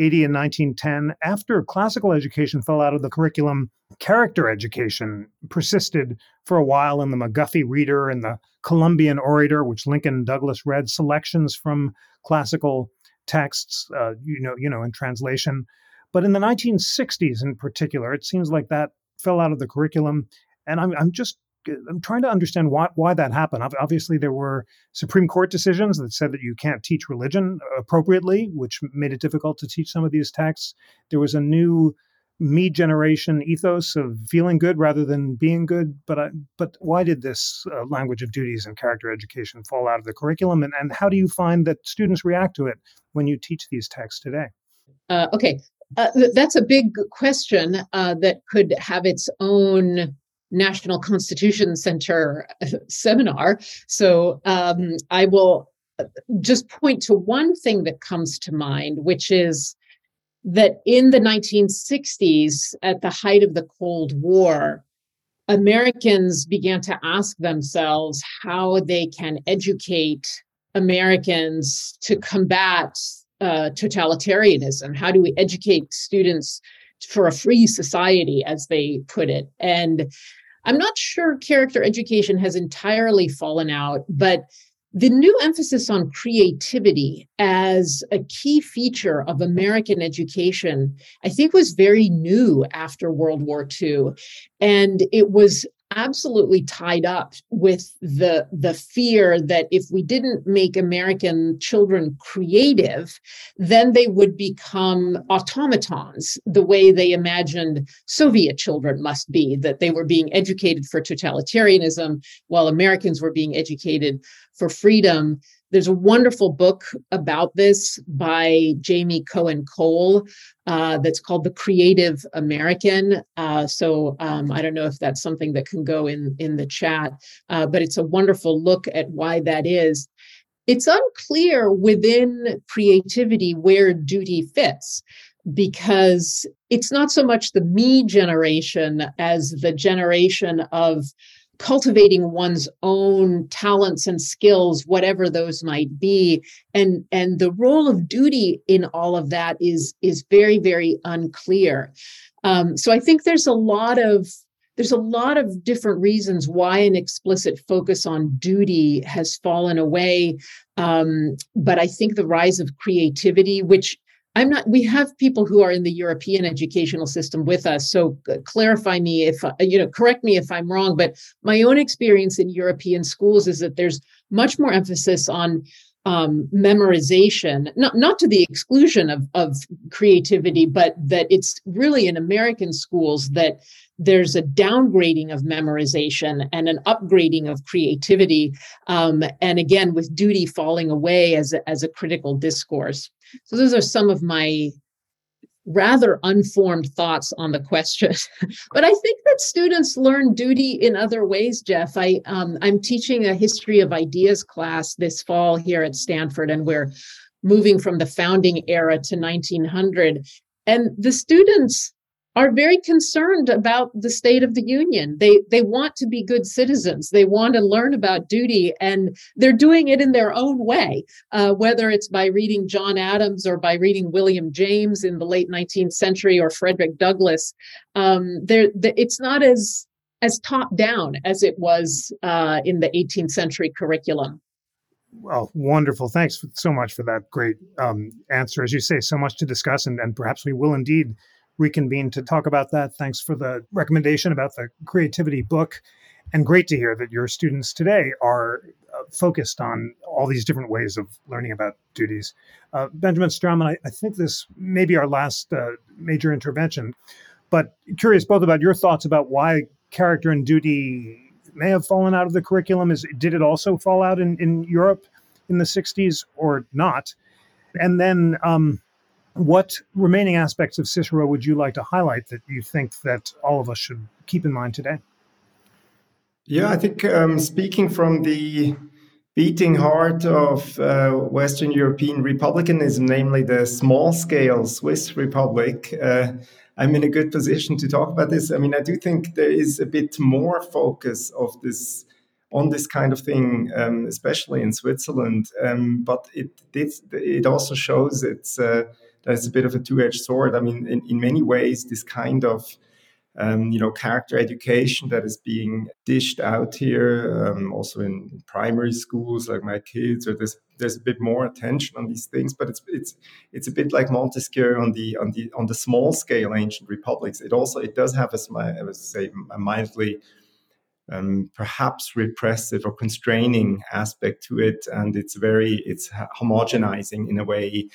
Speaker 1: 1780 and 1910. After classical education fell out of the curriculum, character education persisted for a while in the McGuffey Reader and the Columbian Orator, which Lincoln Douglass read, selections from classical texts, uh, you know, you know, in translation. But in the 1960s, in particular, it seems like that fell out of the curriculum. And I'm, I'm just I'm trying to understand why why that happened. Obviously, there were Supreme Court decisions that said that you can't teach religion appropriately, which made it difficult to teach some of these texts. There was a new me generation ethos of feeling good rather than being good. But I, but why did this uh, language of duties and character education fall out of the curriculum? And, and how do you find that students react to it when you teach these texts today?
Speaker 2: Uh, okay, uh, th- that's a big question uh, that could have its own National Constitution Center seminar. So um, I will uh, just point to one thing that comes to mind, which is that in the 1960s, at the height of the Cold War, Americans began to ask themselves how they can educate Americans to combat uh, totalitarianism. How do we educate students for a free society, as they put it? And I'm not sure character education has entirely fallen out, but the new emphasis on creativity as a key feature of American education, I think, was very new after World War II. And it was absolutely tied up with the the fear that if we didn't make american children creative then they would become automatons the way they imagined soviet children must be that they were being educated for totalitarianism while americans were being educated for freedom there's a wonderful book about this by Jamie Cohen Cole uh, that's called The Creative American. Uh, so um, I don't know if that's something that can go in, in the chat, uh, but it's a wonderful look at why that is. It's unclear within creativity where duty fits because it's not so much the me generation as the generation of cultivating one's own talents and skills whatever those might be. And and the role of duty in all of that is is very very unclear. Um, so i think there's a lot of there's a lot of different reasons why an explicit focus on duty has fallen away. Um, but i think the rise of creativity which I'm not, we have people who are in the European educational system with us. So clarify me if, uh, you know, correct me if I'm wrong, but my own experience in European schools is that there's much more emphasis on um, memorization, not, not to the exclusion of, of creativity, but that it's really in American schools that there's a downgrading of memorization and an upgrading of creativity. Um, and again, with duty falling away as a, as a critical discourse. So those are some of my rather unformed thoughts on the question. but I think that students learn duty in other ways, Jeff. I um, I'm teaching a history of ideas class this fall here at Stanford, and we're moving from the founding era to 1900. And the students are very concerned about the state of the union. They they want to be good citizens. They want to learn about duty, and they're doing it in their own way. Uh, whether it's by reading John Adams or by reading William James in the late 19th century or Frederick Douglass, um, it's not as as top down as it was uh, in the 18th century curriculum.
Speaker 1: Well, wonderful. Thanks so much for that great um, answer. As you say, so much to discuss, and, and perhaps we will indeed reconvene to talk about that. Thanks for the recommendation about the creativity book. And great to hear that your students today are uh, focused on all these different ways of learning about duties. Uh, Benjamin Straumann, I, I, think this may be our last uh, major intervention, but curious both about your thoughts about why character and duty may have fallen out of the curriculum. Is did it also fall out in, in Europe in the 60s or not? And then um, what remaining aspects of Cicero would you like to highlight that you think that all of us should keep in mind today?
Speaker 3: Yeah, I think um, speaking from the beating heart of uh, Western European republicanism, namely the small scale Swiss republic, uh, I'm in a good position to talk about this. I mean, I do think there is a bit more focus of this on this kind of thing, um, especially in Switzerland. Um, but it, it it also shows it's uh, that it's a bit of a two edged sword. I mean, in, in many ways, this kind of um, you know, character education that is being dished out here, um, also in primary schools, like my kids, or there's there's a bit more attention on these things, but it's it's it's a bit like Montesquieu on the on the on the small scale ancient republics. It also it does have a, I would say a mildly um, perhaps repressive or constraining aspect to it, and it's very it's homogenizing in a way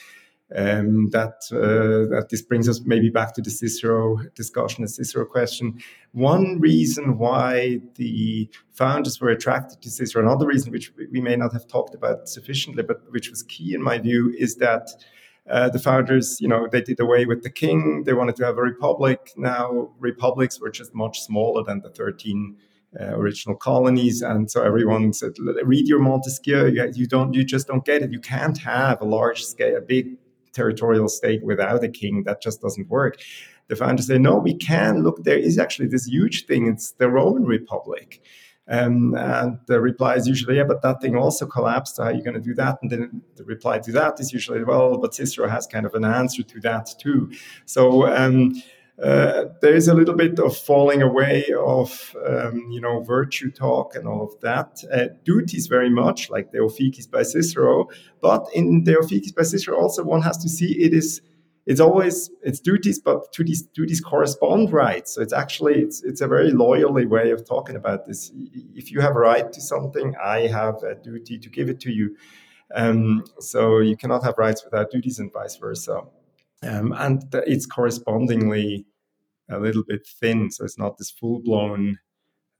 Speaker 3: um, that uh, that this brings us maybe back to the Cicero discussion, the Cicero question. One reason why the founders were attracted to Cicero, another reason which we may not have talked about sufficiently, but which was key in my view, is that uh, the founders, you know, they did away with the king. They wanted to have a republic. Now republics were just much smaller than the 13 uh, original colonies, and so everyone said, "Read your Montesquieu. You, you don't, you just don't get it. You can't have a large scale, a big territorial state without a king. That just doesn't work. The founders say, no, we can. Look, there is actually this huge thing. It's the Roman Republic. Um, and the reply is usually, yeah, but that thing also collapsed. How are you going to do that? And then the reply to that is usually, well, but Cicero has kind of an answer to that too. So um, uh, there is a little bit of falling away of um, you know virtue talk and all of that. Uh, duties very much like the Officiis by Cicero, but in the Officiis by Cicero also one has to see it is it's always it's duties, but to these duties correspond rights. So it's actually it's it's a very loyally way of talking about this. If you have a right to something, I have a duty to give it to you. Um, so you cannot have rights without duties, and vice versa. Um, and it's correspondingly a little bit thin, so it's not this full blown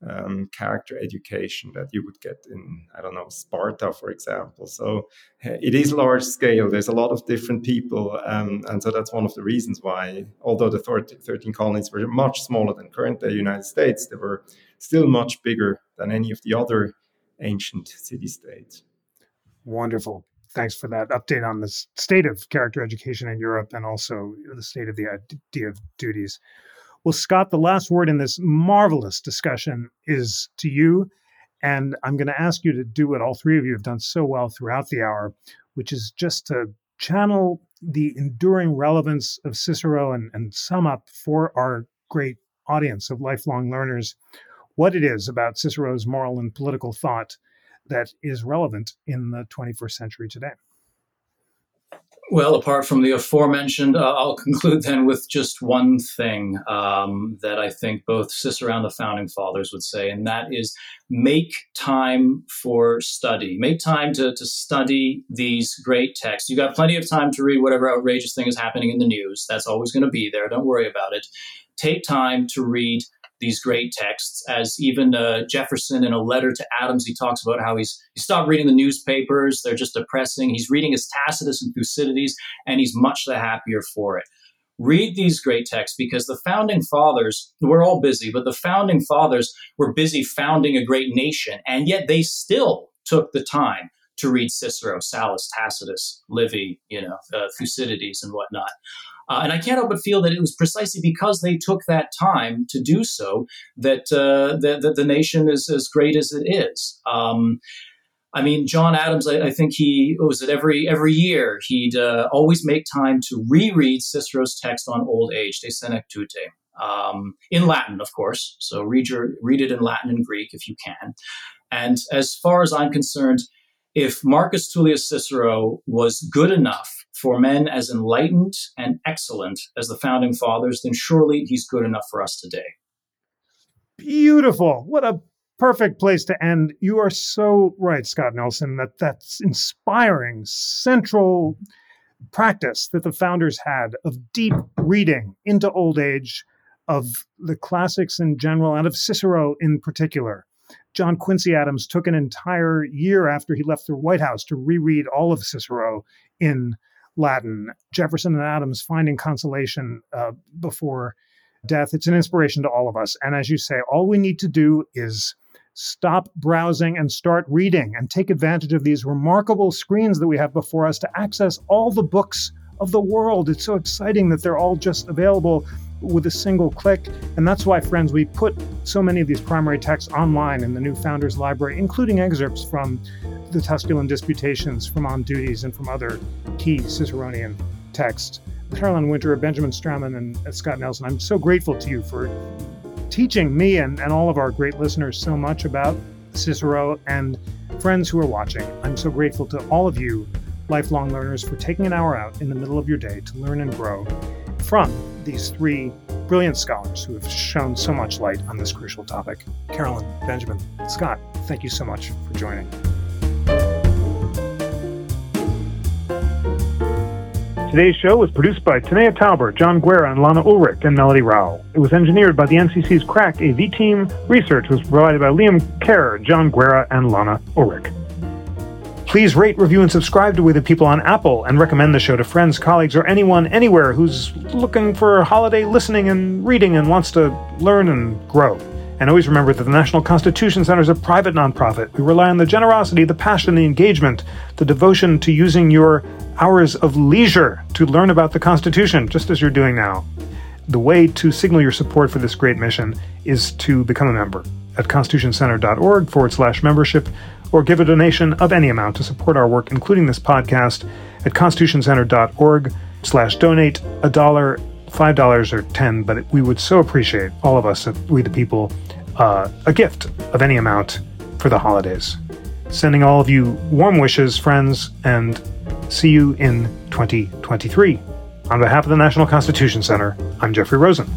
Speaker 3: um, character education that you would get in, I don't know, Sparta, for example. So it is large scale. There's a lot of different people. Um, and so that's one of the reasons why, although the 13 colonies were much smaller than current day United States, they were still much bigger than any of the other ancient city states.
Speaker 1: Wonderful thanks for that update on the state of character education in Europe and also the state of the uh, idea of duties. Well, Scott, the last word in this marvelous discussion is to you. And I'm going to ask you to do what all three of you have done so well throughout the hour, which is just to channel the enduring relevance of Cicero and, and sum up for our great audience of lifelong learners what it is about Cicero's moral and political thought that is relevant in the 21st century today?
Speaker 4: Well, apart from the aforementioned, uh, I'll conclude then with just one thing um, that I think both Cicero and the founding fathers would say, and that is make time for study. Make time to, to study these great texts. You've got plenty of time to read whatever outrageous thing is happening in the news. That's always going to be there. Don't worry about it. Take time to read these great texts. As even uh, Jefferson, in a letter to Adams, he talks about how he's he stopped reading the newspapers; they're just depressing. He's reading his Tacitus and Thucydides, and he's much the happier for it. Read these great texts because the founding fathers, we're all busy, but the founding fathers were busy founding a great nation, and yet they still took the time to read Cicero, Sallust, Tacitus, Livy, you know, uh, Thucydides, and whatnot. Uh, and I can't help but feel that it was precisely because they took that time to do so that uh, that, that, the nation is as great as it is. Um, I mean, John Adams, I, I, think he was it every every year he'd uh, always make time to reread Cicero's text on old age, De Senectute, um, in Latin, of course. So read your read it in Latin and Greek if you can. And as far as I'm concerned, if Marcus Tullius Cicero was good enough for men as enlightened and excellent as the founding fathers, then surely he's good enough for us today.
Speaker 1: Beautiful. What a perfect place to end. You are so right, Scott Nelson, that that's inspiring central practice that the founders had of deep reading into old age of the classics in general and of Cicero in particular John Quincy Adams took an entire year after he left the White House to reread all of Cicero in Latin. Jefferson and Adams finding consolation uh, before death. It's an inspiration to all of us. And as you say, all we need to do is stop browsing and start reading and take advantage of these remarkable screens that we have before us to access all the books of the world. It's so exciting that they're all just available with a single click. And that's why, friends, we put so many of these primary texts online in the new Founders Library, including excerpts from the Tusculan Disputations, from On Duties, and from other key Ciceronian texts. Carolyn Winterer, Benjamin Straumann, and Scott Nelson, I'm so grateful to you for teaching me and, and all of our great listeners so much about Cicero and friends who are watching. I'm so grateful to all of you, lifelong learners, for taking an hour out in the middle of your day to learn and grow from these three brilliant scholars who have shown so much light on this crucial topic. Carolyn, Benjamin, Scott, thank you so much for joining. Today's show was produced by Tanaya Tauber, John Guerra, and Lana Ulrich, and Melody Rowell. It was engineered by the NCC's Cracked AV team. Research was provided by Liam Kerr, John Guerra, and Lana Ulrich. Please rate, review, and subscribe to We the People on Apple and recommend the show to friends, colleagues, or anyone anywhere who's looking for holiday listening and reading and wants to learn and grow. And always remember that the National Constitution Center is a private nonprofit. We rely on the generosity, the passion, the engagement, the devotion to using your hours of leisure to learn about the Constitution, just as you're doing now. The way to signal your support for this great mission is to become a member at constitutioncenter.org forward slash membership or give a donation of any amount to support our work, including this podcast, at constitutioncenter.org slash donate a dollar $5 or 10 but we would so appreciate, all of us, we the people, uh, a gift of any amount for the holidays. Sending all of you warm wishes, friends, and see you in 2023. On behalf of the National Constitution Center, I'm Jeffrey Rosen.